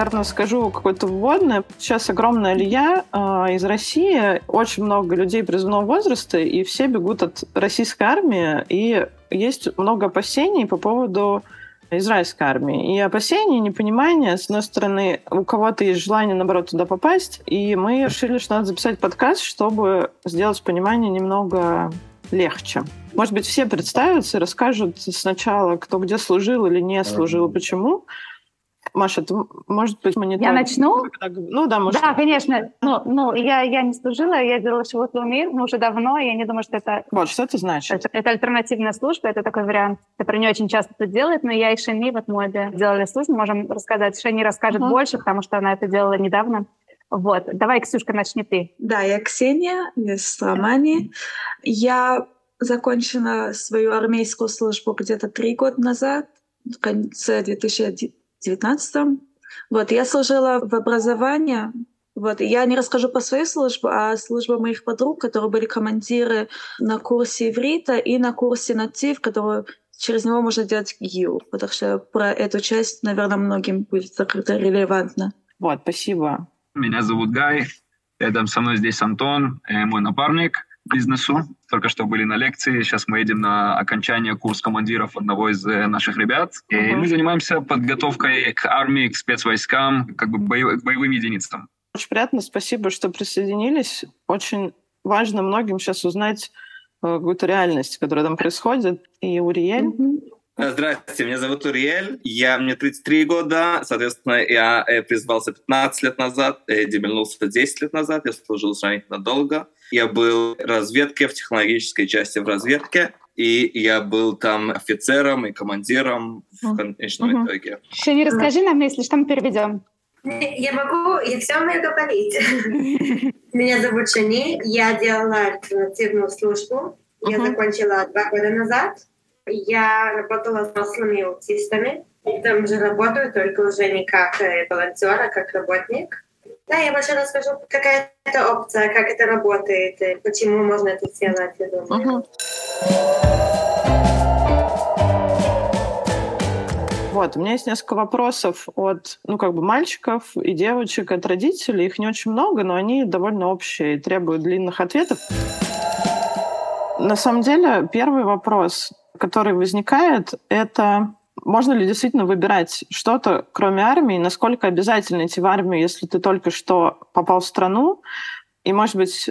наверное, скажу какое-то вводное. Сейчас огромная лия э, из России, очень много людей призывного возраста, и все бегут от российской армии, и есть много опасений по поводу израильской армии. И опасения, и непонимание. С одной стороны, у кого-то есть желание, наоборот, туда попасть. И мы решили, что надо записать подкаст, чтобы сделать понимание немного легче. Может быть, все представятся и расскажут сначала, кто где служил или не служил, почему. Маша, ты, может быть, монитор... Я начну? Ну да, может. Да, конечно. Ну, ну я, я не служила, я делала шивот мир, но уже давно, я не думаю, что это... Вот, что это значит? Это, это альтернативная служба, это такой вариант, который не очень часто это делает, но я и Шани в Атмобе делали службу, можем рассказать. Шани расскажет uh-huh. больше, потому что она это делала недавно. Вот. Давай, Ксюшка, начни ты. Да, я Ксения из Романии. Я закончила свою армейскую службу где-то три года назад, в конце 2019. Вот, я служила в образовании. Вот, я не расскажу по своей службе, а служба моих подруг, которые были командиры на курсе иврита и на курсе натив, который через него можно делать ГИУ. Потому что про эту часть, наверное, многим будет закрыто релевантно. Вот, спасибо. Меня зовут Гай. Рядом со мной здесь Антон, э, мой напарник бизнесу. Только что были на лекции. Сейчас мы едем на окончание курс командиров одного из э, наших ребят. И uh-huh. мы занимаемся подготовкой к армии, к спецвойскам, как бы боев, к боевым единицам. Очень приятно. Спасибо, что присоединились. Очень важно многим сейчас узнать э, какую-то реальность, которая там происходит. И Уриель, uh-huh. Здравствуйте, меня зовут Уриэль, я, мне 33 года, соответственно, я э, призвался 15 лет назад, демельнулся 10 лет назад, я служил сравнительно долго. Я был в разведке, в технологической части в разведке, и я был там офицером и командиром в конечном uh-huh. итоге. Шини, расскажи нам, если что, мы переведем. Я могу, я все умею говорить. Меня зовут Шани, я делала альтернативную службу. Я закончила два года назад. Я работала с взрослыми аутистами. Там же работаю, только уже не как э, волонтер, а как работник. Да, я больше расскажу, какая это опция, как это работает, и почему можно это сделать, я думаю. Вот, у меня есть несколько вопросов от, ну, как бы мальчиков и девочек, от родителей. Их не очень много, но они довольно общие и требуют длинных ответов. На самом деле, первый вопрос, который возникает, это можно ли действительно выбирать что-то, кроме армии? Насколько обязательно идти в армию, если ты только что попал в страну? И, может быть,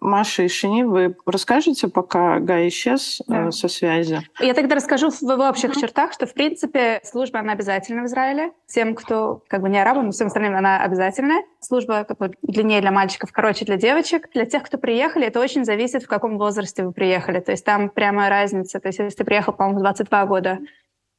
Маша и Шини, вы расскажете, пока Гай исчез э, да. со связи? Я тогда расскажу в, в общих mm-hmm. чертах, что, в принципе, служба, она обязательна в Израиле. Всем, кто как бы не арабы, но всем остальным она обязательная. Служба как бы, длиннее для мальчиков, короче для девочек. Для тех, кто приехали, это очень зависит, в каком возрасте вы приехали. То есть там прямо разница. То есть если ты приехал, по-моему, в 22 года,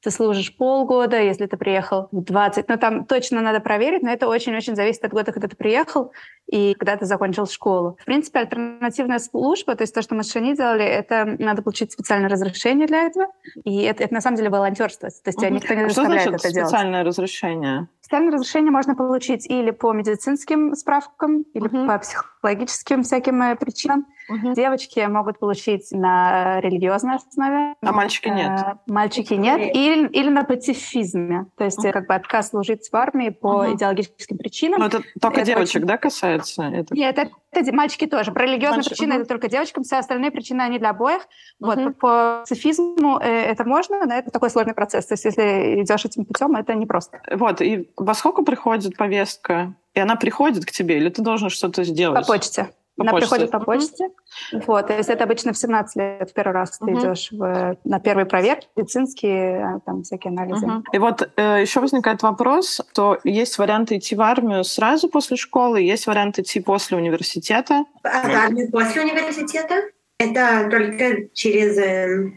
ты служишь полгода, если ты приехал в 20. Ну, там точно надо проверить, но это очень-очень зависит от года, когда ты приехал и когда ты закончил школу. В принципе, альтернативная служба, то есть то, что мы с Шани делали, это надо получить специальное разрешение для этого. И это, это на самом деле волонтерство. То есть угу. никто не заставляет что значит это делать. специальное разрешение? Специальное разрешение можно получить или по медицинским справкам, или угу. по психологическим всяким э, причинам. Угу. Девочки могут получить на религиозной основе. А мальчики нет? Э, мальчики нет. Или, или на пацифизме. То есть угу. как бы отказ служить в армии по угу. идеологическим причинам. Но это только это девочек, очень... да, касается? Это... Нет, это, это мальчики тоже. Про религиозные Мальчик, причины угу. это только девочкам, все остальные причины они для обоих. Угу. Вот, по, пацифизму э, это можно, но это такой сложный процесс. То есть если идешь этим путем, это непросто. Вот, и во сколько приходит повестка? И она приходит к тебе, или ты должен что-то сделать? По почте. По Она почте. приходит по почте. Mm-hmm. Вот, то есть это обычно в 17 лет в первый раз ты mm-hmm. идешь в, на первый проверки, медицинские, э, там всякие анализы. Mm-hmm. И вот э, еще возникает вопрос, то есть варианты идти в армию сразу после школы, есть варианты идти после университета. А в армию после университета? Это только через э,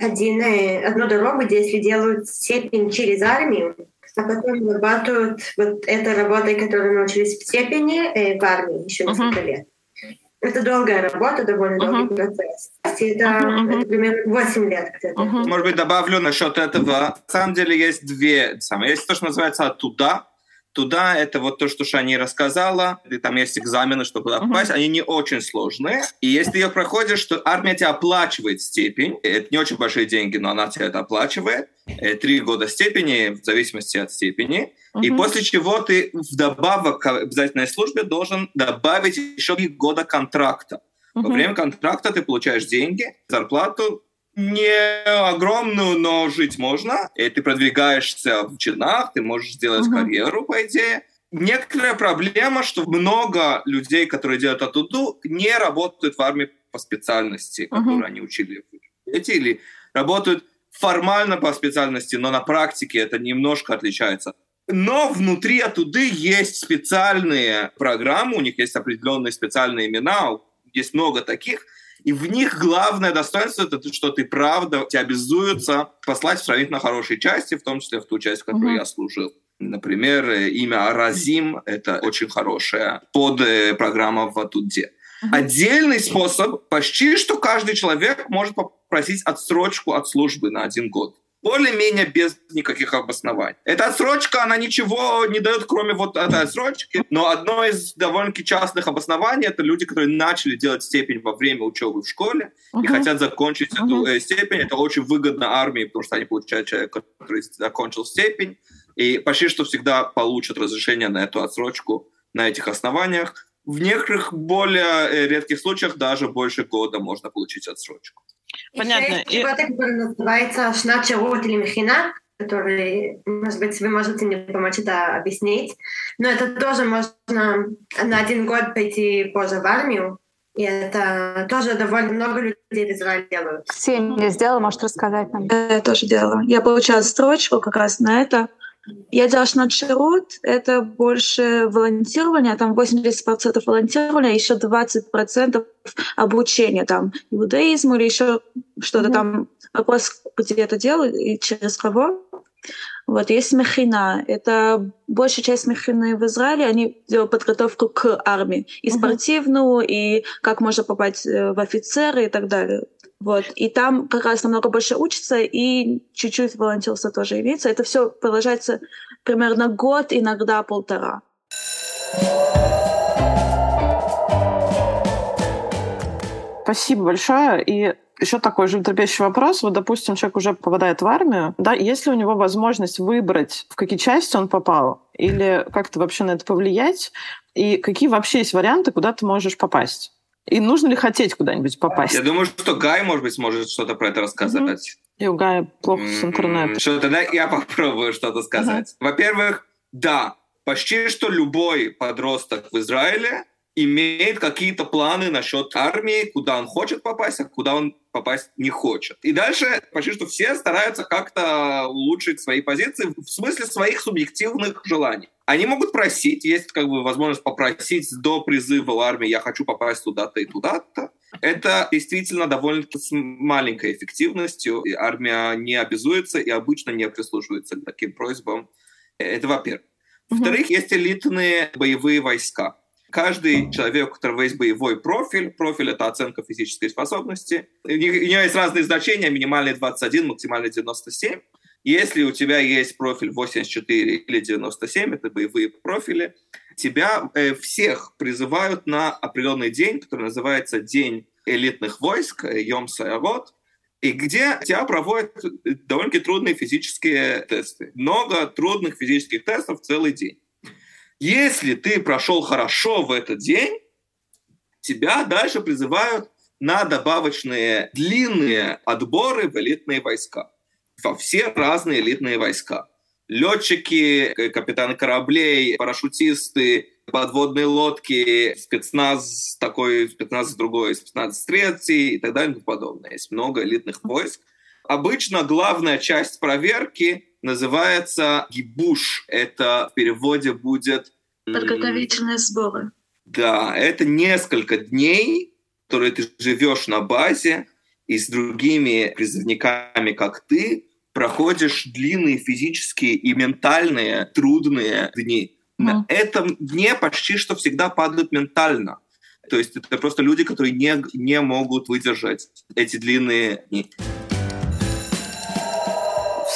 один, э, одну дорогу, где если делают степень через армию, а потом работают вот этой работой, которую научились в степени э, в армии еще несколько uh-huh. лет. Это долгая работа, довольно uh-huh. долгий процесс. Это, uh-huh. это примерно 8 лет где-то. Uh-huh. Может быть, добавлю насчет этого. На самом деле есть две. Самое. Есть то, что называется «оттуда», Туда это вот то, что Шани рассказала. И там есть экзамены, чтобы туда попасть. Uh-huh. Они не очень сложные. И если ты ее проходишь, то армия тебя оплачивает степень. Это не очень большие деньги, но она тебя это оплачивает. Э, три года степени, в зависимости от степени. Uh-huh. И после чего ты вдобавок к обязательной службе должен добавить еще три года контракта. Uh-huh. Во время контракта ты получаешь деньги, зарплату, не огромную, но жить можно. И ты продвигаешься в чинах, ты можешь сделать uh-huh. карьеру, по идее. Некоторая проблема, что много людей, которые делают оттуда, не работают в армии по специальности, которую uh-huh. они учили эти, или работают формально по специальности, но на практике это немножко отличается. Но внутри оттуда есть специальные программы, у них есть определенные специальные имена, есть много таких – и в них главное достоинство это что ты правда тебя обязуются послать в сравнительно хорошие части, в том числе в ту часть, в которой mm-hmm. я служил. Например, имя Разим – это очень хорошая под э, программа в Атуде. Mm-hmm. Отдельный способ, почти что каждый человек может попросить отсрочку от службы на один год более-менее без никаких обоснований. Эта отсрочка, она ничего не дает, кроме вот этой отсрочки, но одно из довольно-таки частных обобоснований это люди, которые начали делать степень во время учебы в школе uh-huh. и хотят закончить uh-huh. эту э, степень. Это очень выгодно армии, потому что они получают человека, который закончил степень, и почти что всегда получат разрешение на эту отсрочку на этих основаниях. В некоторых более э, редких случаях даже больше года можно получить отсрочку. Понятно. Еще есть чего-то, который называется шначерут или мехина, который, может быть, вы можете мне помочь это объяснить. Но это тоже можно на один год пойти позже в армию. И это тоже довольно много людей в Израиле делают. Ксения сделала, может рассказать нам? Я тоже делала. Я получала строчку как раз на это. Я делала шнат-ширут, это больше волонтирование, там 80% волонтирования, еще 20% обучения, там, иудаизму или еще что-то mm-hmm. там, вопрос, где это делают и через кого. Вот, есть мехина. Это большая часть мехины в Израиле. Они делают подготовку к армии. И спортивную, uh-huh. и как можно попасть э, в офицеры и так далее. Вот. И там как раз намного больше учится, и чуть-чуть волонтерство тоже имеется. Это все продолжается примерно год, иногда полтора. Спасибо большое. И еще такой животрепещущий вопрос. Вот, допустим, человек уже попадает в армию, да, есть ли у него возможность выбрать, в какие части он попал, или как-то вообще на это повлиять, и какие вообще есть варианты, куда ты можешь попасть? И нужно ли хотеть куда-нибудь попасть? Я думаю, что Гай, может быть, сможет что-то про это рассказать. Mm-hmm. И у Гая плохо с интернетом. Что тогда я попробую что-то сказать. Uh-huh. Во-первых, да, почти что любой подросток в Израиле имеет какие-то планы насчет армии, куда он хочет попасть, а куда он попасть не хочет. И дальше почти что все стараются как-то улучшить свои позиции в смысле своих субъективных желаний. Они могут просить, есть как бы возможность попросить до призыва в армии «я хочу попасть туда-то и туда-то». Это действительно довольно с маленькой эффективностью. И армия не обязуется и обычно не прислушивается к таким просьбам. Это во-первых. Во-вторых, mm-hmm. есть элитные боевые войска. Каждый человек, у которого есть боевой профиль, профиль — это оценка физической способности. У него есть разные значения, минимальный 21, максимальный 97. Если у тебя есть профиль 84 или 97, это боевые профили, тебя э, всех призывают на определенный день, который называется День элитных войск, э, Йом Саярот, и где тебя проводят довольно трудные физические тесты. Много трудных физических тестов целый день. Если ты прошел хорошо в этот день, тебя дальше призывают на добавочные длинные отборы в элитные войска. Во все разные элитные войска. Летчики, капитаны кораблей, парашютисты, подводные лодки, спецназ такой, спецназ другой, спецназ третий и так далее и тому подобное. Есть много элитных войск. Обычно главная часть проверки называется гибуш. Это в переводе будет... Подготовительные сборы. Да, это несколько дней, которые ты живешь на базе и с другими призывниками, как ты, проходишь длинные физические и ментальные трудные дни. Mm. На этом дне почти что всегда падают ментально. То есть это просто люди, которые не, не могут выдержать эти длинные дни.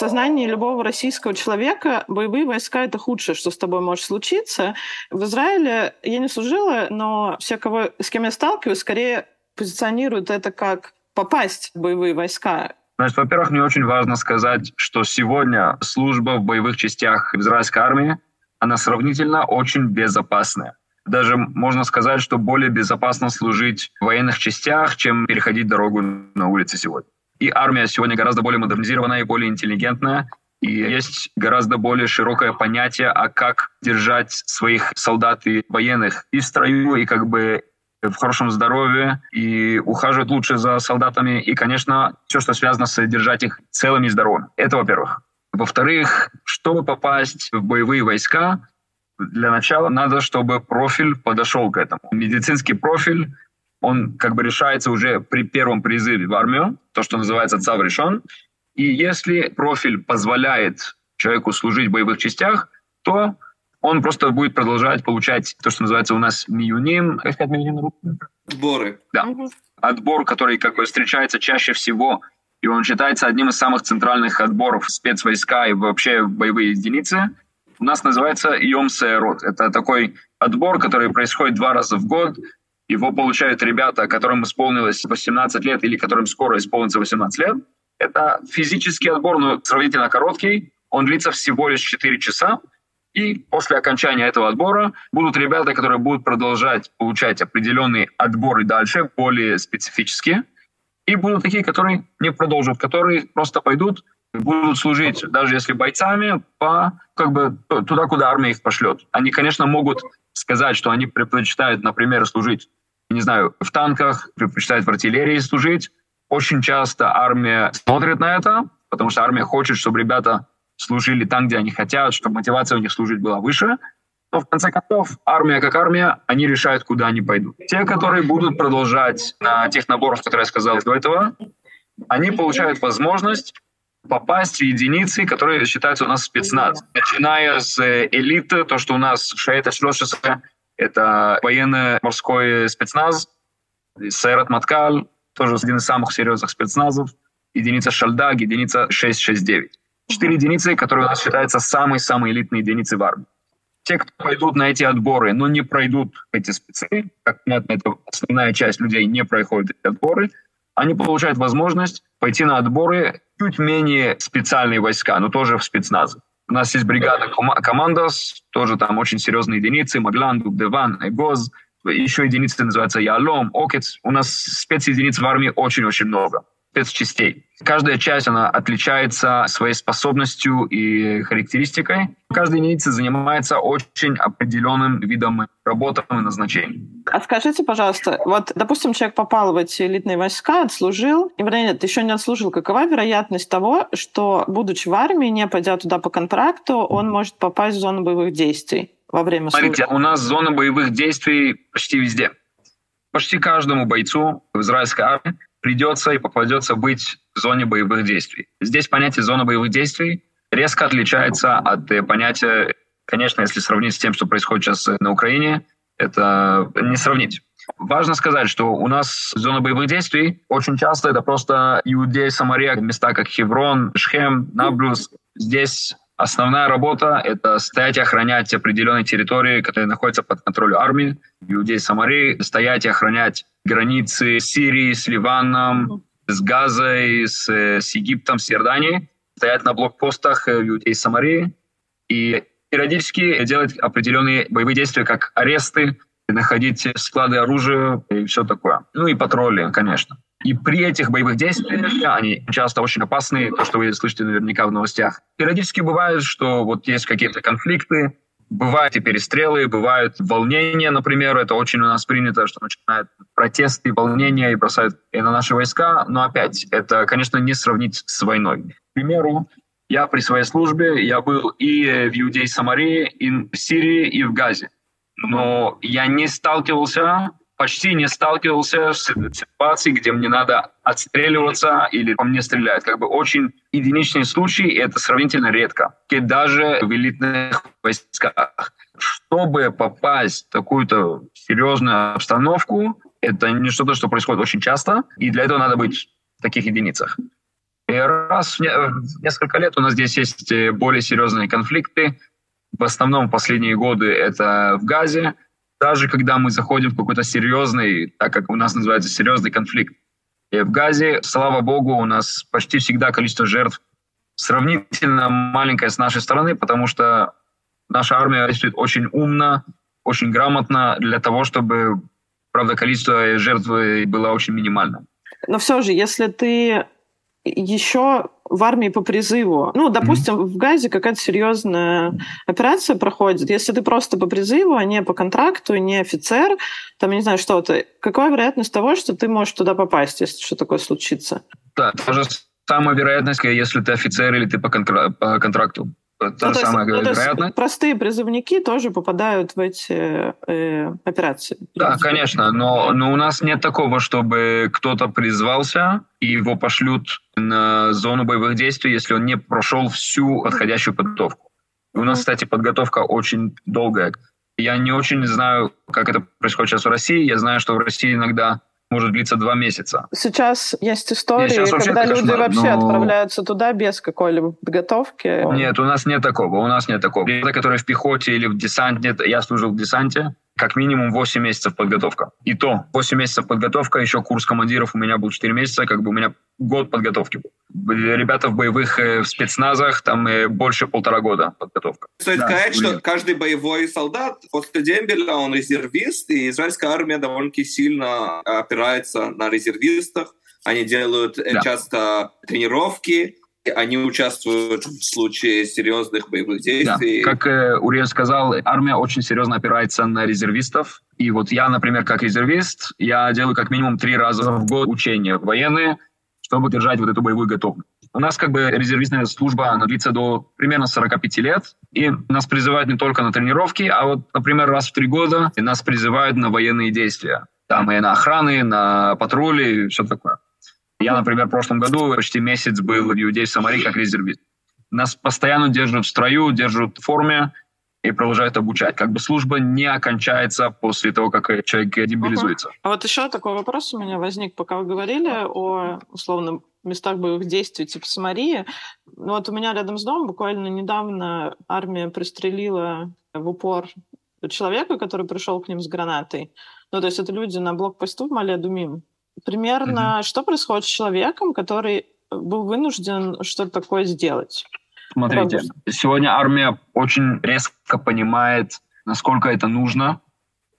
Сознании любого российского человека боевые войска — это худшее, что с тобой может случиться. В Израиле я не служила, но все, кого, с кем я сталкиваюсь, скорее позиционируют это как попасть в боевые войска. Значит, во-первых, мне очень важно сказать, что сегодня служба в боевых частях израильской армии, она сравнительно очень безопасная. Даже можно сказать, что более безопасно служить в военных частях, чем переходить дорогу на улице сегодня. И армия сегодня гораздо более модернизированная и более интеллигентная. И есть гораздо более широкое понятие, а как держать своих солдат и военных и в строю, и как бы в хорошем здоровье, и ухаживать лучше за солдатами. И, конечно, все, что связано с держать их целыми и здоровыми. Это во-первых. Во-вторых, чтобы попасть в боевые войска, для начала надо, чтобы профиль подошел к этому. Медицинский профиль, он как бы решается уже при первом призыве в армию, то, что называется цав решен. И если профиль позволяет человеку служить в боевых частях, то он просто будет продолжать получать то, что называется у нас миюним. Как сказать миюним? Сборы. Да. Отбор, который как бы встречается чаще всего, и он считается одним из самых центральных отборов спецвойска и вообще боевые единицы – у нас называется Йом Сеерот. Это такой отбор, который происходит два раза в год. Его получают ребята, которым исполнилось 18 лет или которым скоро исполнится 18 лет. Это физический отбор, но сравнительно короткий. Он длится всего лишь 4 часа. И после окончания этого отбора будут ребята, которые будут продолжать получать определенные отборы дальше, более специфические. И будут такие, которые не продолжат, которые просто пойдут будут служить, даже если бойцами, по, как бы, туда, куда армия их пошлет. Они, конечно, могут сказать, что они предпочитают, например, служить, не знаю, в танках, предпочитают в артиллерии служить. Очень часто армия смотрит на это, потому что армия хочет, чтобы ребята служили там, где они хотят, чтобы мотивация у них служить была выше. Но в конце концов, армия как армия, они решают, куда они пойдут. Те, которые будут продолжать на тех наборах, которые я сказал до этого, они получают возможность попасть в единицы, которые считаются у нас спецназ. Начиная с э, элиты, то, что у нас Шаэта Шлошеса, это военно-морской спецназ, Сайрат Маткаль, тоже один из самых серьезных спецназов, единица Шальдаг, единица 669. Четыре единицы, которые у нас считаются самые-самые элитные единицы в армии. Те, кто пойдут на эти отборы, но не пройдут эти спецы, как понятно, это основная часть людей не проходит эти отборы, они получают возможность пойти на отборы чуть менее специальные войска, но тоже в спецназе. У нас есть бригада Командос, тоже там очень серьезные единицы, Маглан, Дубдеван, Эгоз, еще единицы называются Ялом, Окец. У нас спецединиц в армии очень-очень много спецчастей. Каждая часть, она отличается своей способностью и характеристикой. Каждая единица занимается очень определенным видом работы и назначений. А скажите, пожалуйста, вот, допустим, человек попал в эти элитные войска, отслужил, и, вернее, нет, еще не отслужил. Какова вероятность того, что, будучи в армии, не пойдя туда по контракту, он может попасть в зону боевых действий во время Смотрите, службы? у нас зона боевых действий почти везде. Почти каждому бойцу в израильской армии придется и попадется быть зоне боевых действий. Здесь понятие зона боевых действий резко отличается от э, понятия, конечно, если сравнить с тем, что происходит сейчас на Украине, это не сравнить. Важно сказать, что у нас зона боевых действий очень часто это просто Иудея, Самария, места как Хеврон, Шхем, Наблюс. Здесь основная работа — это стоять и охранять определенные территории, которые находятся под контролем армии, Иудеи, Самарии, стоять и охранять границы Сирии с Ливаном, с Газой, с, с Египтом, с Иорданией, стоять на блокпостах в Иудеи Самарии и периодически делать определенные боевые действия, как аресты, находить склады оружия и все такое. Ну и патрули, конечно. И при этих боевых действиях, они часто очень опасные, то, что вы слышите наверняка в новостях. Периодически бывает, что вот есть какие-то конфликты, Бывают и перестрелы, бывают волнения, например, это очень у нас принято, что начинают протесты, волнения и бросают и на наши войска, но опять, это, конечно, не сравнить с войной. К примеру, я при своей службе, я был и в Иудее Самарии, и в Сирии, и в Газе. Но я не сталкивался почти не сталкивался с ситуацией, где мне надо отстреливаться или по мне стреляют. Как бы очень единичные случаи, и это сравнительно редко. И даже в элитных войсках. Чтобы попасть в такую-то серьезную обстановку, это не что-то, что происходит очень часто, и для этого надо быть в таких единицах. И раз в несколько лет у нас здесь есть более серьезные конфликты. В основном последние годы это в Газе. Даже когда мы заходим в какой-то серьезный, так как у нас называется серьезный конфликт, и в Газе, слава богу, у нас почти всегда количество жертв сравнительно маленькое с нашей стороны, потому что наша армия действует очень умно, очень грамотно для того, чтобы, правда, количество жертв было очень минимальным. Но все же, если ты еще в армии по призыву. Ну, допустим, mm-hmm. в Газе какая-то серьезная операция проходит. Если ты просто по призыву, а не по контракту, не офицер, там, я не знаю, что-то, какая вероятность того, что ты можешь туда попасть, если что такое случится? Да, та же самая вероятность, если ты офицер или ты по, контра- по контракту. Та ну, самая есть, вероятность. Ну, простые призывники тоже попадают в эти э, операции. Да, конечно, но, но у нас нет такого, чтобы кто-то призвался и его пошлют на зону боевых действий, если он не прошел всю подходящую подготовку. У нас, кстати, подготовка очень долгая. Я не очень знаю, как это происходит сейчас в России. Я знаю, что в России иногда может длиться два месяца. Сейчас есть истории, сейчас когда люди кошмар, вообще но... отправляются туда без какой-либо подготовки. Нет, у нас нет такого, у нас нет такого. Ребята, которые в пехоте или в десанте, я служил в десанте, как минимум 8 месяцев подготовка. И то 8 месяцев подготовка, еще курс командиров у меня был 4 месяца, как бы у меня год подготовки был. Ребята в боевых э, в спецназах, там э, больше полтора года подготовка. Стоит да, сказать, что каждый боевой солдат после дембеля, он резервист, и израильская армия довольно-таки сильно опирается на резервистах. Они делают э, да. часто тренировки, они участвуют в случае серьезных боевых действий. Да. Как э, Уриэль сказал, армия очень серьезно опирается на резервистов. И вот я, например, как резервист, я делаю как минимум три раза в год учения военные, чтобы держать вот эту боевую готовность. У нас как бы резервистная служба, она длится до примерно 45 лет, и нас призывают не только на тренировки, а вот, например, раз в три года нас призывают на военные действия. Там и на охраны, на патрули, и все такое. Я, например, в прошлом году почти месяц был в Иудее в Самаре как резервист. Нас постоянно держат в строю, держат в форме и продолжают обучать. Как бы служба не окончается после того, как человек демобилизуется. Uh-huh. А вот еще такой вопрос у меня возник, пока вы говорили о, условно, местах боевых действий типа Самарии. Ну, вот у меня рядом с домом буквально недавно армия пристрелила в упор человека, который пришел к ним с гранатой. Ну, то есть это люди на блокпосту в Мале-Думим. Примерно, mm-hmm. что происходит с человеком, который был вынужден что-то такое сделать? Смотрите, Правда? сегодня армия очень резко понимает, насколько это нужно.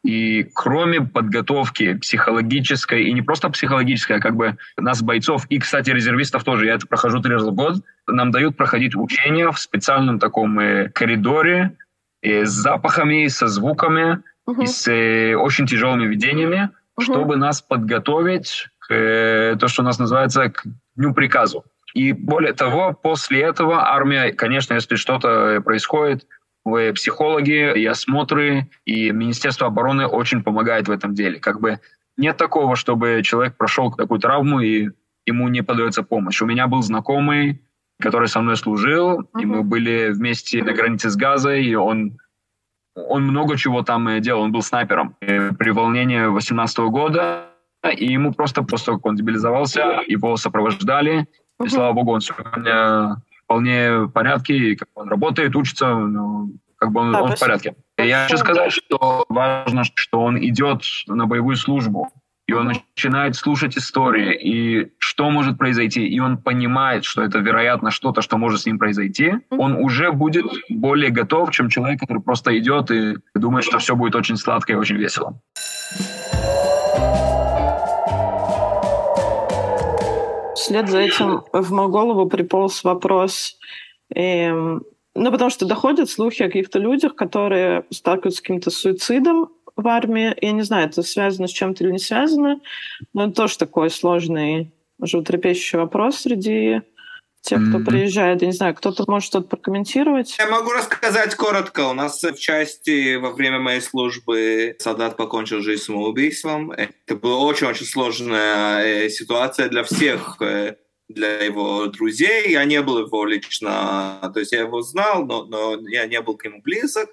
И кроме подготовки психологической, и не просто психологической, а как бы нас, бойцов, и, кстати, резервистов тоже, я это прохожу три раза в год, нам дают проходить учения в специальном таком э, коридоре э, с запахами, со звуками, uh-huh. и с э, очень тяжелыми видениями угу. чтобы нас подготовить к э, то, что у нас называется к дню приказу. И более того, после этого армия, конечно, если что-то происходит, вы психологи и осмотры, и Министерство обороны очень помогает в этом деле. Как бы нет такого, чтобы человек прошел такую травму и ему не подается помощь. У меня был знакомый, который со мной служил, uh-huh. и мы были вместе на границе с Газой, и он он много чего там делал, он был снайпером. И при волнении 18 года, и ему просто после того, как он дебилизовался, его сопровождали, и слава богу, он сегодня вполне в порядке, и как он работает, учится, ну, как бы он, да, он в порядке. Я хочу сказать, что важно, что он идет на боевую службу, и он начинает слушать истории, и что может произойти, и он понимает, что это, вероятно, что-то, что может с ним произойти, он уже будет более готов, чем человек, который просто идет и думает, что все будет очень сладко и очень весело. Вслед за этим в мою голову приполз вопрос, эм, ну, потому что доходят слухи о каких-то людях, которые сталкиваются с каким-то суицидом, в армии. Я не знаю, это связано с чем-то или не связано, но это тоже такой сложный, животрепещущий вопрос среди тех, кто mm-hmm. приезжает. Я не знаю, кто-то может что-то прокомментировать. Я могу рассказать коротко. У нас в части во время моей службы солдат покончил жизнь самоубийством. Это была очень-очень сложная э, ситуация для всех, э, для его друзей. Я не был его лично, то есть я его знал, но, но я не был к нему близок.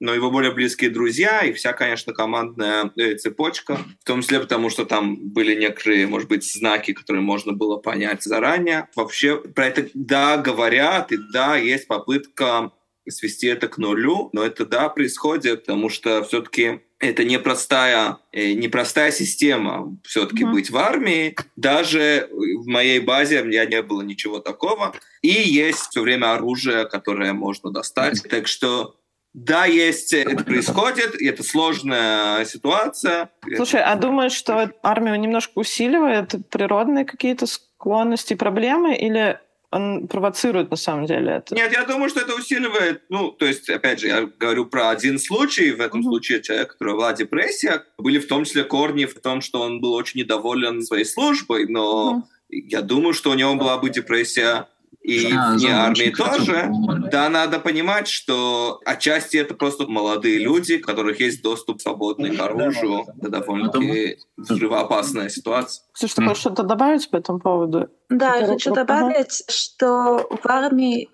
Но его более близкие друзья и вся, конечно, командная э, цепочка, в том числе потому, что там были некоторые, может быть, знаки, которые можно было понять заранее. Вообще про это, да, говорят, и да, есть попытка свести это к нулю, но это, да, происходит, потому что все-таки это непростая, э, непростая система все-таки mm-hmm. быть в армии. Даже в моей базе у меня не было ничего такого. И есть все время оружие, которое можно достать. Mm-hmm. Так что да, есть, это происходит, и это сложная ситуация. Слушай, а думаешь, что армия немножко усиливает природные какие-то склонности, проблемы, или он провоцирует на самом деле это. Нет, я думаю, что это усиливает, ну, то есть, опять же, я говорю про один случай, в этом mm-hmm. случае человек, который была депрессия, были в том числе корни в том, что он был очень недоволен своей службой, но mm-hmm. я думаю, что у него была бы депрессия и да, не армии тоже. Да, надо понимать, что отчасти это просто молодые люди, у которых есть доступ свободный к оружию. Это довольно-таки взрывоопасная ситуация. Ты хочешь что-то добавить по этому поводу? Да, я хочу добавить, что в армии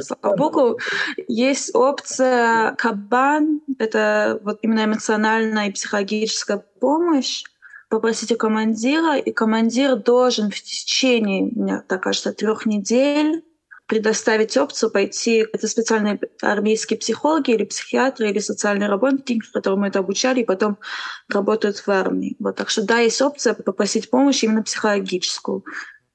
слава богу, есть опция кабан, это вот именно эмоциональная и психологическая помощь, попросите командира, и командир должен в течение, мне так кажется, трех недель предоставить опцию пойти. Это специальные армейские психологи или психиатры или социальные работники, которым мы это обучали, и потом работают в армии. Вот, так что да, есть опция попросить помощь именно психологическую.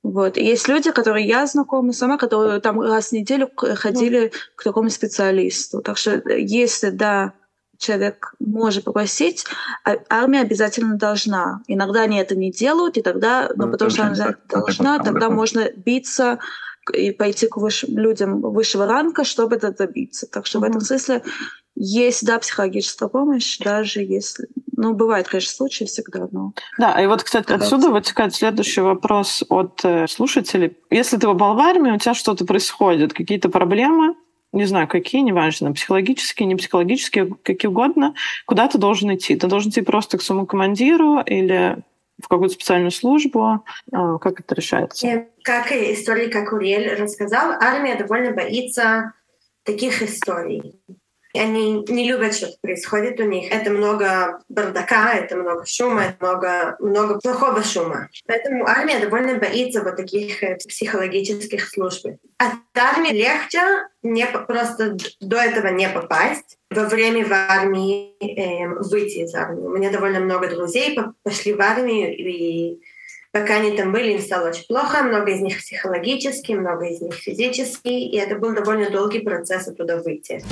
Вот. И есть люди, которые я знакома сама, которые там раз в неделю ходили к такому специалисту. Так что если, да, человек может попросить, а армия обязательно должна. Иногда они это не делают, и тогда, ну, ну потому что она должна, тогда можно биться и пойти к выше, людям высшего ранга, чтобы это добиться. Так что mm-hmm. в этом смысле есть, да, психологическая помощь, даже если... Ну, бывает, конечно, случаи всегда, но... Да, и вот, кстати, отсюда вытекает следующий вопрос от э, слушателей. Если ты попал в армию, у тебя что-то происходит, какие-то проблемы, не знаю, какие, неважно, психологические, не психологические, какие угодно, куда ты должен идти? Ты должен идти просто к своему командиру или в какую-то специальную службу? А, как это решается? Как история, как Уриэль рассказал, армия довольно боится таких историй. Они не любят, что происходит у них. Это много бардака, это много шума, это много, много плохого шума. Поэтому армия довольно боится вот таких э, психологических служб. От армии легче не, просто до этого не попасть. Во время в армии эм, выйти из армии. У меня довольно много друзей пошли в армию, и пока они там были, им стало очень плохо. Много из них психологически, много из них физически. И это был довольно долгий процесс оттуда выйти.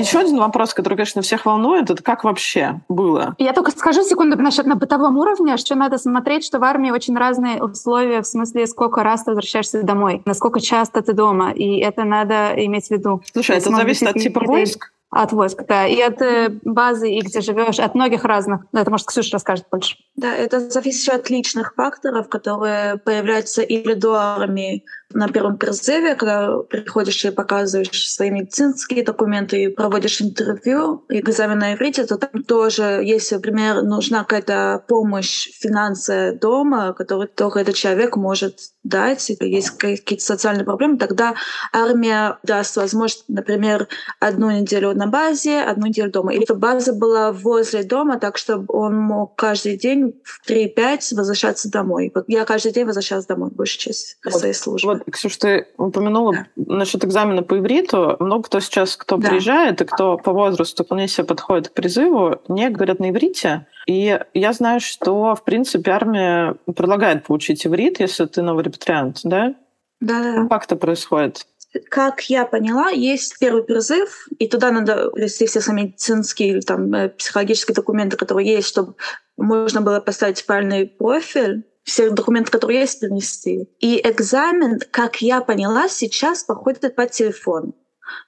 Еще один вопрос, который, конечно, всех волнует, это как вообще было? Я только скажу секунду насчет на бытовом уровне, что надо смотреть, что в армии очень разные условия, в смысле, сколько раз ты возвращаешься домой, насколько часто ты дома, и это надо иметь в виду. Слушай, это зависит от типа войск? От войск, да. И от э, базы, и где живешь, от многих разных. Это, может, Ксюша расскажет больше. Да, это зависит еще от личных факторов, которые появляются или до армии, на первом призыве, когда приходишь и показываешь свои медицинские документы и проводишь интервью, экзамен на иврите, то там тоже, если, например, нужна какая-то помощь финансовая дома, которую только этот человек может дать, если есть какие-то социальные проблемы, тогда армия даст возможность, например, одну неделю на базе, одну неделю дома. Или база была возле дома, так чтобы он мог каждый день в 3-5 возвращаться домой. Вот я каждый день возвращалась домой, большую часть вот, своей службы. Вот Ксюш, ты упомянула да. насчет экзамена по ивриту. Много кто сейчас, кто да. приезжает и кто по возрасту вполне себе подходит к призыву, не говорят на иврите. И я знаю, что, в принципе, армия предлагает получить иврит, если ты новый репатриант, да? Да, да. Как это происходит? как я поняла, есть первый призыв, и туда надо ввести все свои медицинские или там, э, психологические документы, которые есть, чтобы можно было поставить правильный профиль все документы, которые есть, принести. И экзамен, как я поняла, сейчас проходит по телефону.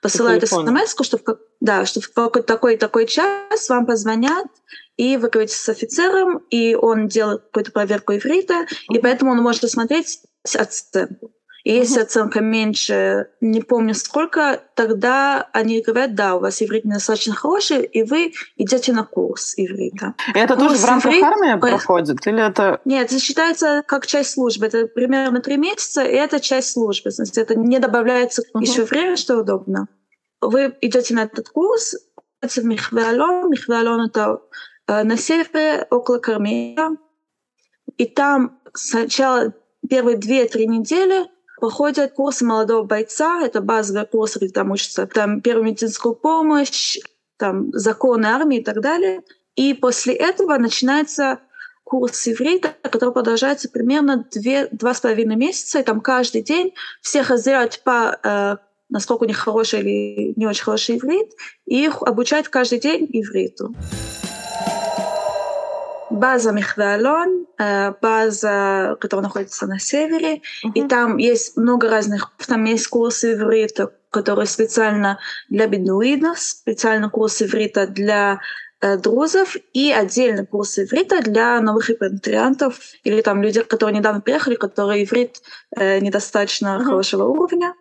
Посылают смс, что в, да, что в какой-то такой такой час вам позвонят, и вы говорите с офицером, и он делает какую-то проверку иврита, и поэтому он может смотреть оценку. И если оценка меньше, не помню сколько, тогда они говорят, да, у вас иврит недостаточно хороший, и вы идете на курс иврита. И это курс тоже в рамках иврит... армии проходит? Или это... Нет, это считается как часть службы. Это примерно три месяца, и это часть службы. Значит, это не добавляется угу. еще время, что удобно. вы идете на этот курс, в Михвеалон. Михвеалон — это э, на севере, около Кармеля. И там сначала первые две-три недели проходят курсы молодого бойца. Это базовые курсы, где там учатся там, первую медицинскую помощь, там, законы армии и так далее. И после этого начинается курс иврита, который продолжается примерно две, два с половиной месяца, и там каждый день всех разделяют по э, насколько у них хороший или не очень хороший иврит, и их обучают каждый день ивриту. База Михвеалон, э, база, которая находится на севере, uh-huh. и там есть много разных, там есть курсы иврита, которые специально для бедуинов, специально курсы иврита для друзов и отдельный курс иврита для новых репатриантов или там людей, которые недавно приехали, которые иврит э, недостаточно uh-huh. хорошего уровня.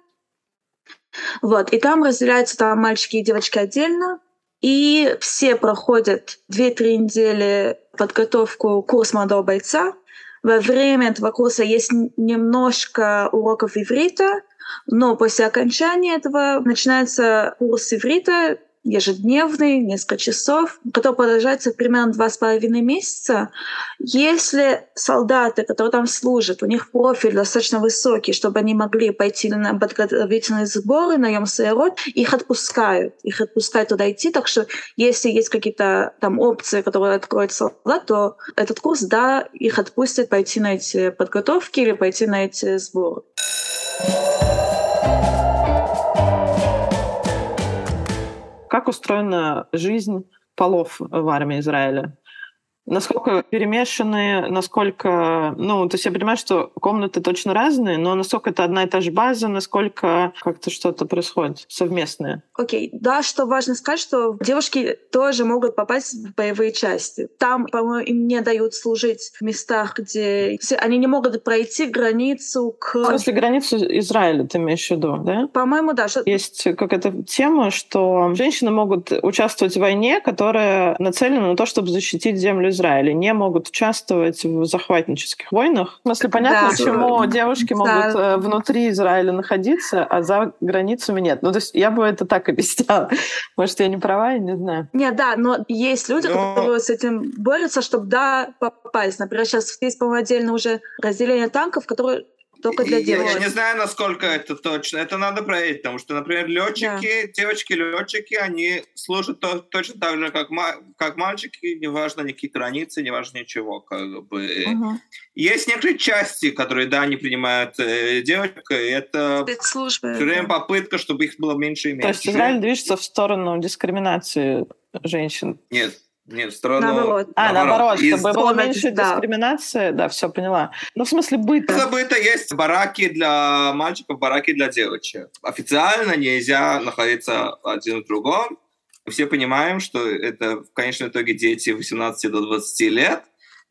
Вот. И там разделяются там мальчики и девочки отдельно. И все проходят 2-3 недели подготовку курс молодого бойца. Во время этого курса есть немножко уроков иврита, но после окончания этого начинается курс иврита ежедневный, несколько часов, который продолжается примерно два с половиной месяца. Если солдаты, которые там служат, у них профиль достаточно высокий, чтобы они могли пойти на подготовительные сборы, наем сырот, их отпускают. Их отпускают туда идти. Так что если есть какие-то там опции, которые откроют солдат, то этот курс, да, их отпустят пойти на эти подготовки или пойти на эти сборы. Как устроена жизнь полов в армии Израиля? Насколько перемешанные, насколько... Ну, то есть я понимаю, что комнаты точно разные, но насколько это одна и та же база, насколько как-то что-то происходит совместное. Окей, okay. да, что важно сказать, что девушки тоже могут попасть в боевые части. Там, по-моему, им не дают служить в местах, где они не могут пройти границу к... В смысле, границу Израиля ты имеешь в виду, да? По-моему, да. Что... Есть какая-то тема, что женщины могут участвовать в войне, которая нацелена на то, чтобы защитить землю Израиля не могут участвовать в захватнических войнах. В смысле, понятно, да. почему девушки могут да. Э, внутри Израиля находиться, а за границами нет. Ну, то есть я бы это так объясняла. Может, я не права, я не знаю. Нет, да, но есть люди, но... которые с этим борются, чтобы, да, попасть. Например, сейчас есть, по-моему, отдельно уже разделение танков, которые только для девочек. Я не знаю, насколько это точно. Это надо проверить, потому что, например, летчики, да. девочки-летчики, они служат то, точно так же, как, как мальчики, неважно никакие границы, неважно ничего. Как бы. Угу. Есть некоторые части, которые, да, не принимают э, девочек, и это Спецслужбы, все время да. попытка, чтобы их было меньше и меньше. То есть Израиль движется в сторону дискриминации женщин? Нет. Нет, в сторону... Наоборот. А, наоборот, Из... чтобы было меньше да. дискриминации. Да, все, поняла. Ну, в смысле, быта. За быта есть бараки для мальчиков, бараки для девочек. Официально нельзя находиться один в другом. Все понимаем, что это в конечном итоге дети 18 до 20 лет,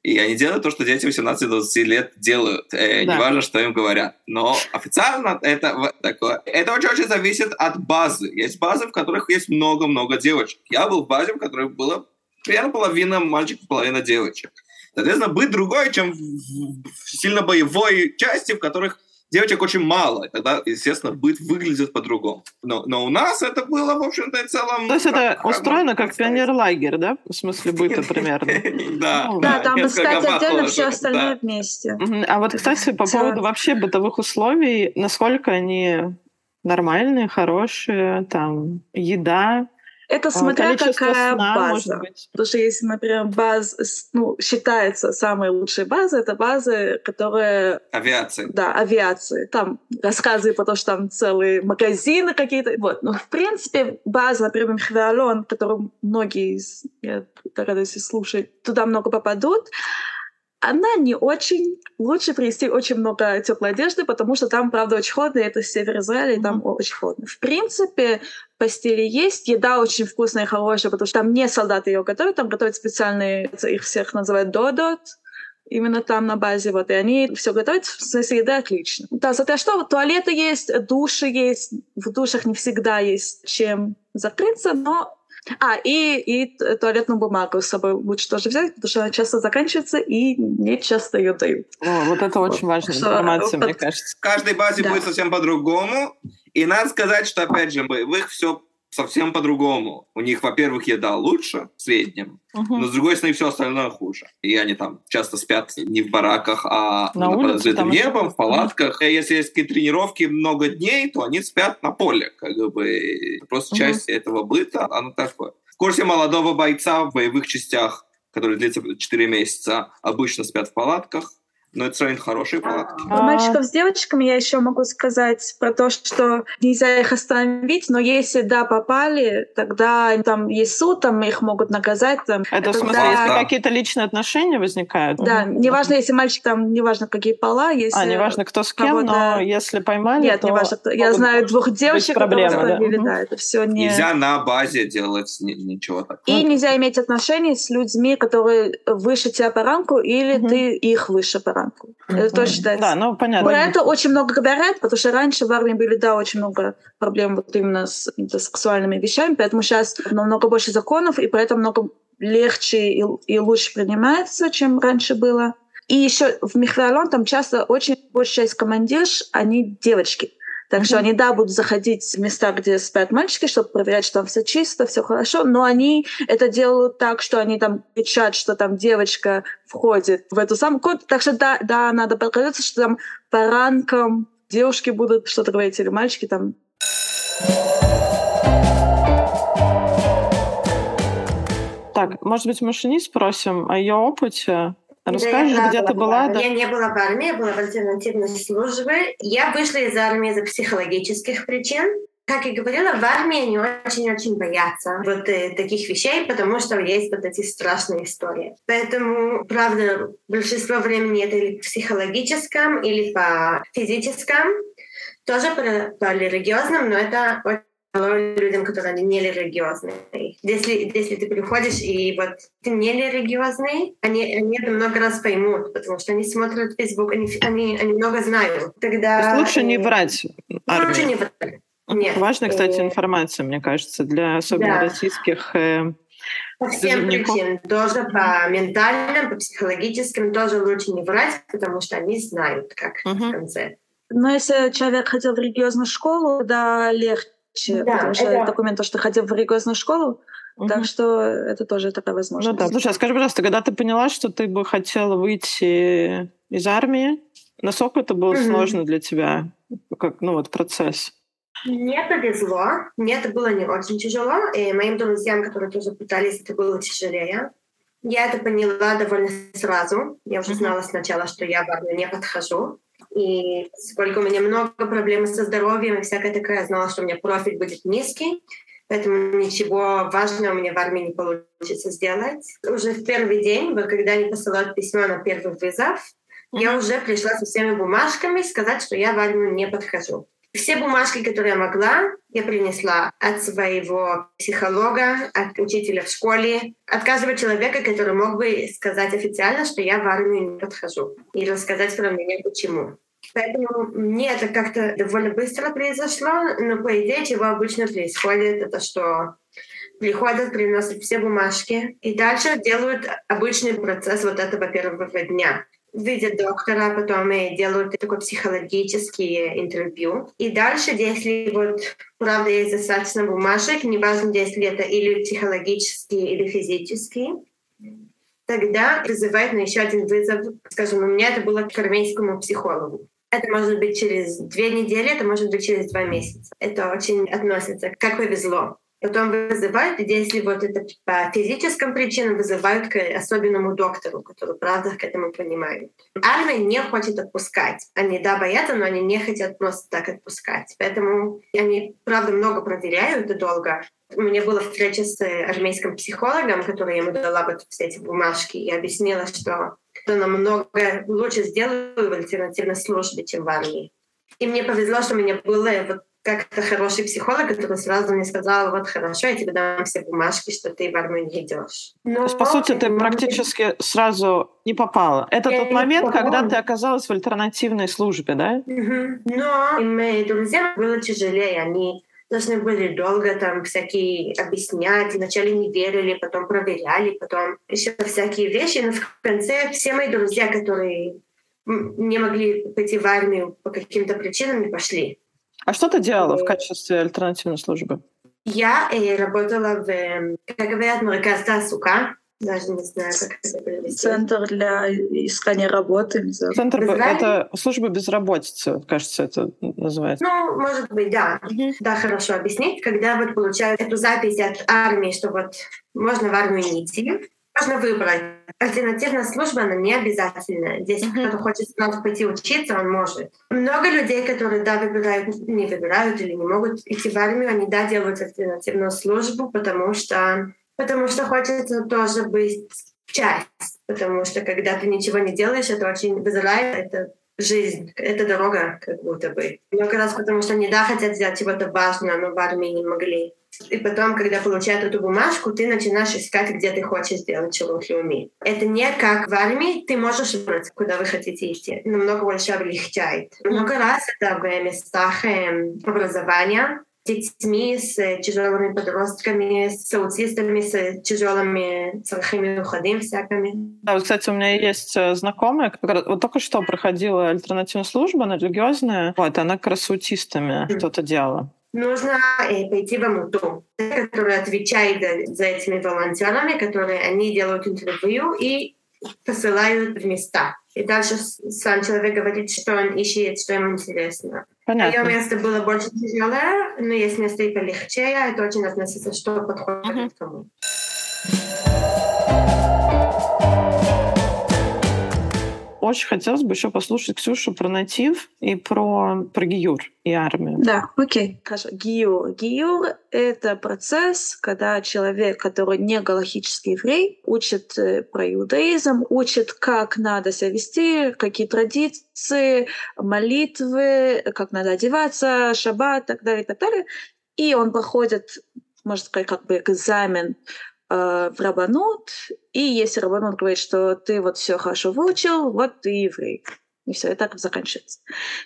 и они делают то, что дети 18-20 лет делают. Э, да. Неважно, что им говорят. Но официально это такое. Это очень-очень зависит от базы. Есть базы, в которых есть много-много девочек. Я был в базе, в которой было примерно половина мальчиков, половина девочек. Соответственно, быть другой, чем в сильно боевой части, в которых девочек очень мало. И тогда, естественно, быт выглядит по-другому. Но, но у нас это было, в общем-то, и целом... То есть это как, устроено как пионер-лагерь, да? В смысле быта примерно. Да, ну, да, там, кстати, отдельно все остальное вместе. А вот, кстати, по поводу вообще бытовых условий, насколько они нормальные, хорошие, там, еда, это а, смотря какая сна, база. Потому что если, например, база, ну, считается самой лучшей базой, это базы, которые... Авиации. Да, авиации. Там рассказы про то, что там целые магазины какие-то. Вот. Но, в принципе, база, например, Хвеалон, которую многие из, я радуюсь слушать, туда много попадут, она не очень. Лучше привезти очень много теплой одежды, потому что там, правда, очень холодно, и это север Израиля, и там mm-hmm. очень холодно. В принципе, постели есть, еда очень вкусная и хорошая, потому что там не солдаты ее готовят, там готовят специальные, их всех называют додот, именно там на базе, вот, и они все готовят, в смысле еды отлично. Да, зато что, туалеты есть, души есть, в душах не всегда есть чем закрыться, но а, и, и туалетную бумагу с собой лучше тоже взять, потому что она часто заканчивается и не часто ее дают. О, вот это очень вот. важная информация, вот, мне кажется. В каждой базе да. будет совсем по-другому. И надо сказать, что, опять же, в их все совсем по-другому. У них, во-первых, еда лучше в среднем, угу. но с другой стороны все остальное хуже. И они там часто спят не в бараках, а на под открытым небом, в палатках. И если есть какие-то тренировки много дней, то они спят на поле. Как бы просто угу. часть этого быта, оно такое. В курсе молодого бойца в боевых частях, который длится 4 месяца, обычно спят в палатках, но это сравнительно хорошие палатки. Про мальчиков с девочками я еще могу сказать про то, что нельзя их остановить, но если, да, попали, тогда там есть суд, там их могут наказать. Там, это, в смысле, да, если какие-то личные отношения возникают? Да, угу. неважно, если мальчик там, неважно, какие пола, если... А, неважно, кто с кем, но если поймали, Нет, то... неважно, кто. Я знаю двух девочек, проблемы, которые да? Угу. да, это все не... Нельзя на базе делать ничего такого. И нельзя иметь отношения с людьми, которые выше тебя по ранку, или угу. ты их выше по ранку рамку. Это тоже считается. Да, ну понятно. Про это очень много говорят, потому что раньше в армии были, да, очень много проблем вот именно с сексуальными вещами, поэтому сейчас намного больше законов, и поэтому много легче и, и лучше принимается, чем раньше было. И еще в Михвалон там часто очень большая часть командирш, они девочки. Так что они, да, будут заходить в места, где спят мальчики, чтобы проверять, что там все чисто, все хорошо, но они это делают так, что они там кричат, что там девочка входит в эту самую комнату. Так что да, да, надо подготовиться, что там по ранкам девушки будут что-то говорить, или мальчики там. Так, может быть, мы спросим о ее опыте Расскажешь, да, где ты была? Да? Я не была в армии, я была в альтернативной службе. Я вышла из армии за психологических причин. Как я говорила, в армии они очень-очень боятся вот э, таких вещей, потому что есть вот эти страшные истории. Поэтому, правда, большинство времени это или психологическом, или по физическом, тоже по, по религиозным, но это людям, которые не религиозные. Если, если ты приходишь и вот ты не религиозный, они, они это много раз поймут, потому что они смотрят Facebook, они, они, они много знают. Тогда... лучше не врать армии. Лучше не врать. Нет. Важная, кстати, э, информация, мне кажется, для особенно да. российских э, по всем причинам. Тоже по ментальным, по психологическим тоже лучше не врать, потому что они знают, как угу. в конце. Но если человек ходил в религиозную школу, да, легче да, потому что это... такой момент, что ходил в религиозную школу, угу. так что это тоже такая возможность. Ну да. Слушай, а скажи, пожалуйста, когда ты поняла, что ты бы хотела выйти из армии, насколько это было угу. сложно для тебя, как, ну вот, процесс? Мне повезло, мне это было не очень тяжело, и моим друзьям, которые тоже пытались, это было тяжелее. Я это поняла довольно сразу. Я уже знала сначала, что я в армию не подхожу. И сколько у меня много проблем со здоровьем и всякое такое, я знала, что у меня профиль будет низкий, поэтому ничего важного меня в армии не получится сделать. Уже в первый день, когда они посылают письмо на первый вызов, mm-hmm. я уже пришла со всеми бумажками сказать, что я в армию не подхожу. Все бумажки, которые я могла, я принесла от своего психолога, от учителя в школе, от каждого человека, который мог бы сказать официально, что я в армию не подхожу, и рассказать про меня почему. Поэтому мне это как-то довольно быстро произошло, но по идее, чего обычно происходит, это что приходят, приносят все бумажки и дальше делают обычный процесс вот этого первого дня видят доктора, потом и делают такое психологические интервью. И дальше, если вот правда есть достаточно бумажек, неважно, если это или психологические, или физические, тогда вызывает на еще один вызов. Скажем, у меня это было к армейскому психологу. Это может быть через две недели, это может быть через два месяца. Это очень относится, как повезло. Потом вызывают, если вот это по физическим причинам вызывают к особенному доктору, который правда к этому понимает. Армия не хочет отпускать. Они, да, боятся, но они не хотят просто так отпускать. Поэтому они, правда, много проверяют и долго. У меня была встреча с армейским психологом, который ему дала вот все эти бумажки и объяснила, что что намного лучше сделаю в альтернативной службе, чем в армии. И мне повезло, что у меня было вот как-то хороший психолог, который сразу мне сказал, вот хорошо, я тебе дам все бумажки, что ты в армию не идешь. Но, То есть, по сути, ты практически сразу не попала. Это я тот момент, попала. когда ты оказалась в альтернативной службе, да? Угу. Но моим друзьям было тяжелее. Они должны были долго там всякие объяснять. Вначале не верили, потом проверяли, потом еще всякие вещи. Но в конце все мои друзья, которые не могли пойти в армию по каким-то причинам, не пошли. А что ты делала в качестве альтернативной службы? Я э, работала в, как говорят, Мерказ Тасука, даже не знаю, как это перевести. Центр для искания работы. Центр б- Израиль? это служба безработицы, кажется, это называется. Ну, может быть, да. Мгм. Да, хорошо объяснить. Когда вот получают эту запись от армии, что вот можно в армию не идти, можно выбрать. Альтернативная служба, она не обязательная. Здесь Мгм. кто-то хочет сразу пойти учиться, он может. Много людей, которые, да, выбирают, не выбирают или не могут идти в армию, они, да, делают альтернативную службу, потому что, потому что хочется тоже быть часть. Потому что когда ты ничего не делаешь, это очень в Израиле, это жизнь, это дорога, как будто бы. Много раз потому что они, да, хотят сделать чего-то важного, но в армии не могли. И потом, когда получают эту бумажку, ты начинаешь искать, где ты хочешь сделать шелух леуми. Это не как в армии, ты можешь выбрать, куда вы хотите идти. Намного больше облегчает. Много раз это в местах эм, образования, детьми с э, тяжелыми подростками, с аутистами, с тяжелыми цархами уходим всякими. Да, вот, кстати, у меня есть э, знакомая, раз- вот только что проходила альтернативную службу, она религиозная, вот, она как раз с аутистами Мгм. что-то делала. Нужно э, пойти в АМУТУ, который отвечает за, за этими волонтерами, которые они делают интервью и посылают в места. И дальше сам человек говорит, что он ищет, что ему интересно. Мое Понятно. место было больше тяжелое, но есть место и полегче. Это очень относится, что подходит Мгм. к кому. Очень хотелось бы еще послушать Ксюшу про натив и про, про Гиюр и армию. Да, окей. Хорошо. Гиюр. Гиюр — это процесс, когда человек, который не галахический еврей, учит э, про иудаизм, учит, как надо себя вести, какие традиции, молитвы, как надо одеваться, шаббат и так далее, и так далее. И он проходит, можно сказать, как бы экзамен в Рабанут, и если Рабанут говорит, что ты вот все хорошо выучил, вот ты еврей. И все, и так заканчивается.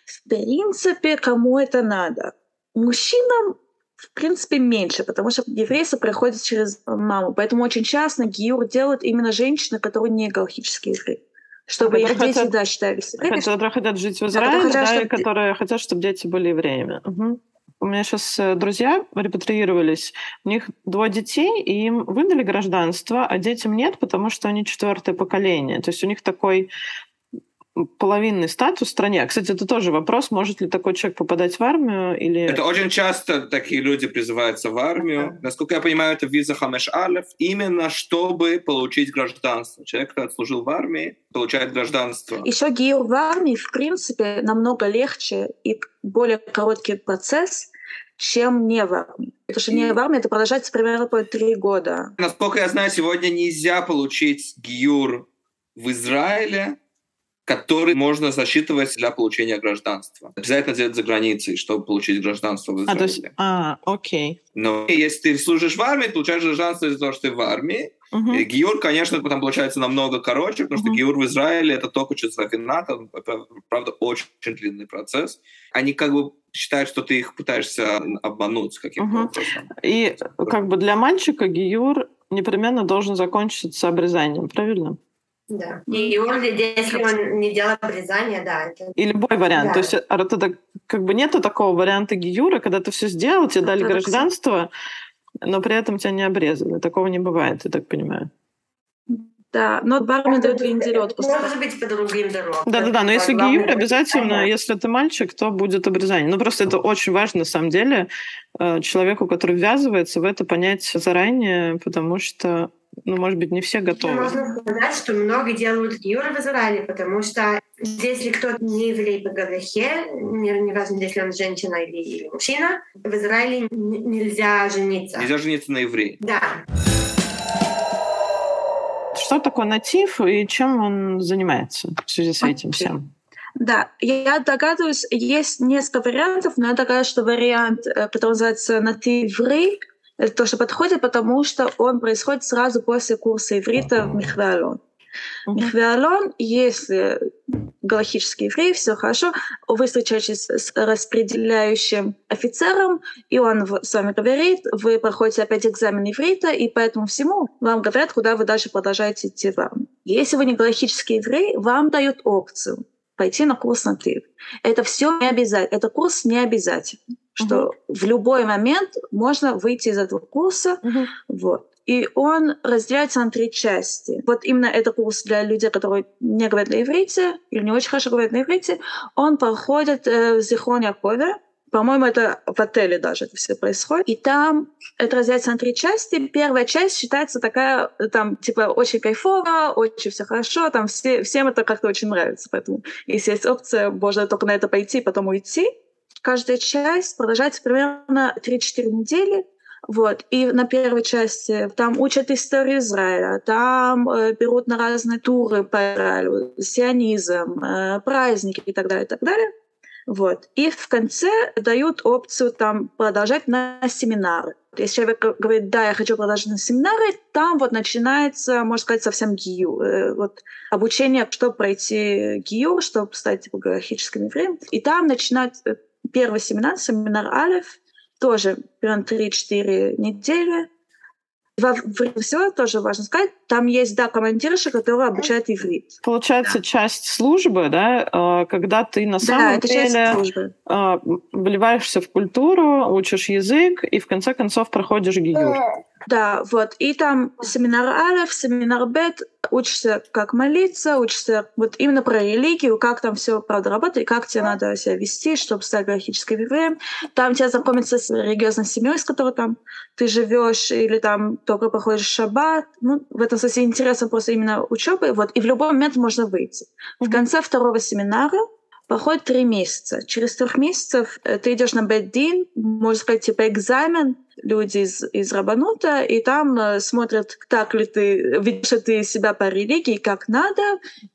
В принципе, кому это надо? Мужчинам, в принципе, меньше, потому что еврейство проходит через маму. Поэтому очень часто гиюр делают именно женщины, которые не галахические евреи. Чтобы их Которые дети, хотят- да, считались евреями. Которые хотят жить в которые Израиле, хотят, да, и чтоб- которые хотят, чтобы дети были евреями. Мгм. У меня сейчас друзья репатриировались, у них двое детей, и им выдали гражданство, а детям нет, потому что они четвертое поколение. То есть у них такой половинный статус в стране. Кстати, это тоже вопрос, может ли такой человек попадать в армию или... Это очень часто такие люди призываются в армию. Насколько я понимаю, это виза Хамеш Алев, именно чтобы получить гражданство. Человек, который отслужил в армии, получает гражданство. Еще гиюр в армии, в принципе, намного легче и более короткий процесс, чем не в армии. Потому что не в армии это продолжается примерно по три года. Насколько я знаю, сегодня нельзя получить гиюр в Израиле, который можно засчитывать для получения гражданства. Обязательно делать за границей, чтобы получить гражданство в А, Израиле. то есть... А, окей. Но если ты служишь в армии, получаешь гражданство из-за того, что ты в армии. Мгм. И Гиюр, конечно, потом получается намного короче, потому что Мгм. Гиюр в Израиле это только через рафинат, правда, очень длинный процесс. Они как бы считают, что ты их пытаешься обмануть каким-то Мгм. образом. И как бы для мальчика Гиюр непременно должен закончиться обрезанием, правильно? Да. И он, если он не делал обрезания, да, это И любой вариант. Да. То есть а это как бы нету такого варианта Гиюра, когда ты все сделал, тебе дали Ортодокс. гражданство, но при этом тебя не обрезали. Такого не бывает, я так понимаю. Да, но в армии дают две недели отпуска. Может быть, по другим дорогам. Да-да-да, но если Гиюр, обязательно, понятно. если ты мальчик, то будет обрезание. Ну, просто это очень важно, на самом деле, э, человеку, который ввязывается в это, понять заранее, потому что, ну, может быть, не все готовы. Можно сказать, что много делают гиюр в Израиле, потому что если кто-то не еврей по не, неважно, если он женщина или, мужчина, в Израиле нельзя жениться. Нельзя жениться на евреи. Да. Что такое натив и чем он занимается в связи с этим всем? Да, я догадываюсь, есть несколько вариантов, но я догадываюсь, что вариант, э, который называется «натив еврей», то, что подходит, потому что он происходит сразу после курса иврита в Михвеалон. Мгм. Михвеалон, если галахический еврей, все хорошо, вы встречаетесь с распределяющим офицером, и он с вами говорит, вы проходите опять экзамен иврита, и по этому всему вам говорят, куда вы дальше продолжаете идти в армию. Если вы не галахический еврей, вам дают опцию пойти на курс на ты. Это все не обязательно. Это курс не обязательный. Что uh-huh. в любой момент можно выйти из этого курса. Uh-huh. Вот. И он разделяется на три части. Вот именно это курс для людей, которые не говорят на иврите или не очень хорошо говорят на иврите. Он проходит э, в Зихон Якове. По-моему, это в отеле даже это все происходит. И там это разделяется на три части. Первая часть считается такая, там, типа, очень кайфово, очень все хорошо, там все, всем это как-то очень нравится. Поэтому если есть опция, можно только на это пойти потом уйти. Каждая часть продолжается примерно 3-4 недели. Вот. И на первой части там учат историю Израиля, там э, берут на разные туры по Израилю, сионизм, э, праздники и так далее, и так далее. Вот. И в конце дают опцию там продолжать на семинары. Если человек говорит, да, я хочу продолжать на семинары, там вот начинается, можно сказать, совсем гию. Э, вот обучение, чтобы пройти гию, чтобы стать типа, галахическим евреем. И там начинают э, первый семинар, семинар Алиф, тоже примерно 3-4 недели. Во время всего тоже важно сказать, там есть, да, командирша, которая обучает иврит. Получается, да. часть службы, да, а, когда ты на самом да, деле а, вливаешься в культуру, учишь язык и в конце концов проходишь гиюр. Да, вот. И там семинар Алеф, семинар Бет, учишься, как молиться, учишься вот именно про религию, как там все правда работает, как тебе надо себя вести, чтобы стать графическим евреем. Там тебя знакомиться с религиозной семьей, с которой там ты живешь, или там только проходишь шаббат. Ну, в этом смысле интересно просто именно учебы. Вот. И в любой момент можно выйти. В конце второго семинара проходит три месяца. Через трех месяцев э, ты идешь на беддин, можно сказать, типа экзамен, люди из, из Рабанута, и там э, смотрят, так ли ты, ведешь ты себя по религии, как надо,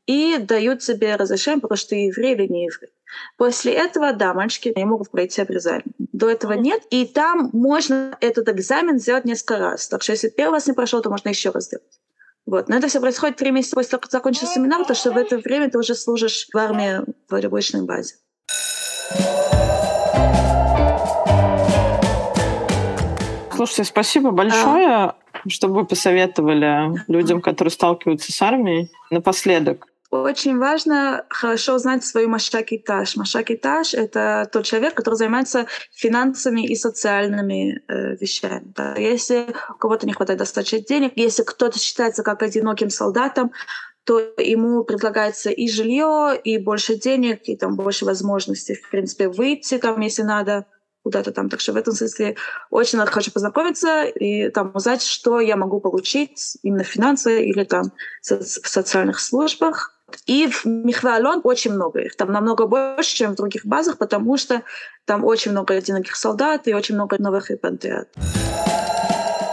и дают тебе разрешение, потому что ты еврей или не еврей. После этого, да, мальчики не могут пройти обрезание. До этого нет. И там можно этот экзамен сделать несколько раз. Так что если первый раз не прошел, то можно еще раз сделать. Вот. Но это все происходит три месяца после того, как закончился семинар, потому что в это время ты уже служишь в армии в обычной базе. Слушайте, спасибо большое, а... что вы посоветовали людям, которые сталкиваются с армией. Напоследок, очень важно хорошо знать свою машакитаж. Машакитаж — это тот человек, который занимается финансами и социальными э, вещами. Да. Если у кого-то не хватает достаточно денег, если кто-то считается как одиноким солдатом, то ему предлагается и жилье, и больше денег, и там больше возможностей, в принципе, выйти там, если надо куда-то там. Так что в этом смысле очень хочу познакомиться и там узнать, что я могу получить именно в финансы или там в социальных службах. И в Михвалон очень много их. Там намного больше, чем в других базах, потому что там очень много одиноких солдат и очень много новых репатриат.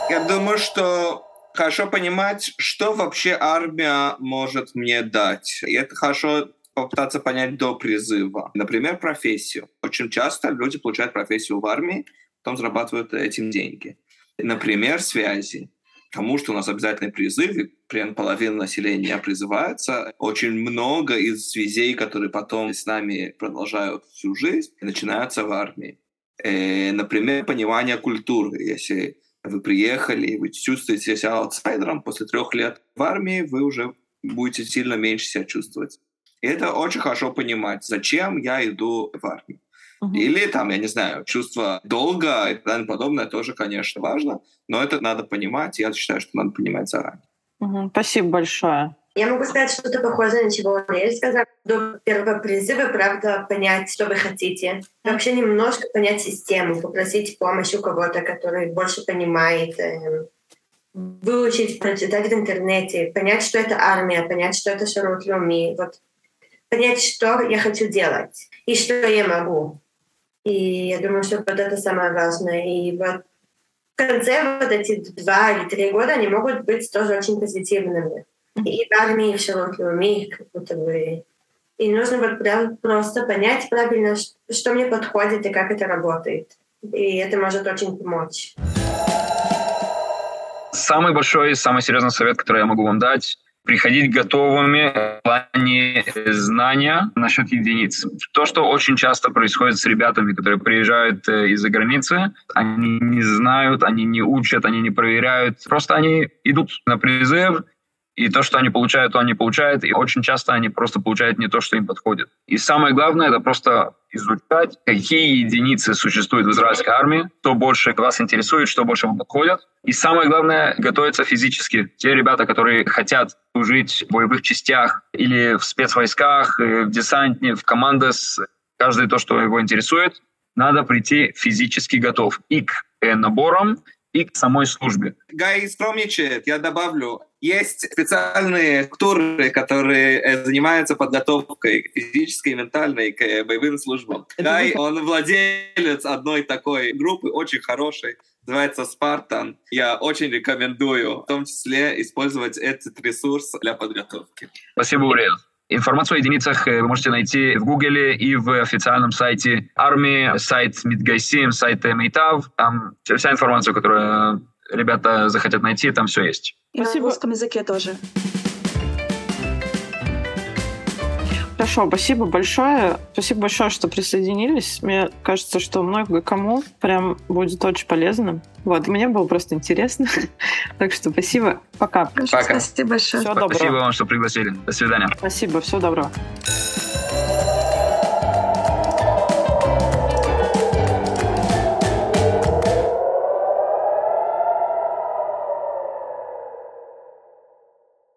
Я думаю, что хорошо понимать, что вообще армия может мне дать. И это хорошо попытаться понять до призыва. Например, профессию. Очень часто люди получают профессию в армии, потом зарабатывают этим деньги. Например, связи тому, что у нас обязательный призыв, и примерно половина населения призывается. Очень много из связей, которые потом с нами продолжают всю жизнь, начинаются в армии. Э, например, понимание культуры. Если вы приехали, вы чувствуете себя аутсайдером, после трех лет в армии вы уже будете сильно меньше себя чувствовать. И это очень хорошо понимать, зачем я иду в армию. Угу. Или там, я не знаю, чувство долга и так подобное тоже, конечно, важно, но это надо понимать, я считаю, что надо понимать заранее. Угу. Спасибо большое. Я могу сказать что-то похожее на чего Ариэль сказал. До первого призыва, правда, понять, что вы хотите. Вообще немножко понять систему, попросить помощи у кого-то, который больше понимает, э, выучить, прочитать в интернете, понять, что это армия, понять, что это Шарут Луми, вот понять, что я хочу делать и что я могу. И я думаю, что вот это самое важное. И вот в конце вот эти два или три года они могут быть тоже очень позитивными. И в армии, и в Шарлотте как будто бы. И нужно вот прям просто понять правильно, что мне подходит и как это работает. И это может очень помочь. Самый большой самый серьезный совет, который я могу вам дать, приходить готовыми в плане знания насчет единиц. То, что очень часто происходит с ребятами, которые приезжают э, из-за границы, они не знают, они не учат, они не проверяют. Просто они идут на призыв, и то, что они получают, то они получают, и очень часто они просто получают не то, что им подходит. И самое главное, это просто изучать, какие единицы существуют в израильской армии, что больше вас интересует, что больше вам подходит. И самое главное, готовиться физически. Те ребята, которые хотят служить в боевых частях или в спецвойсках, э, в десантне, в командос, каждый то, что его интересует, надо прийти физически готов и к э, наборам, и к самой службе. Гай скромничает, я добавлю. Есть специальные структуры, которые э, занимаются подготовкой физической и ментальной к э, боевым службам. Гай, он владелец одной такой группы, очень хорошей, называется Спартан. Я очень рекомендую, в том числе, использовать этот ресурс для подготовки. Спасибо, Урел. Информацию о единицах э, вы можете найти в Гугле и в официальном сайте армии, сайт Мидгайсим, сайт Мейтав. Там вся информация, которую ребята захотят найти, там все есть. Спасибо. на русском языке тоже. Хорошо, спасибо большое. Спасибо большое, что присоединились. Мне кажется, что много кому прям будет очень полезно. Вот, мне было просто интересно. так что спасибо. Пока. Пока. Спасибо большое. Всего доброго. Спасибо вам, что пригласили. До свидания. Спасибо, всего доброго.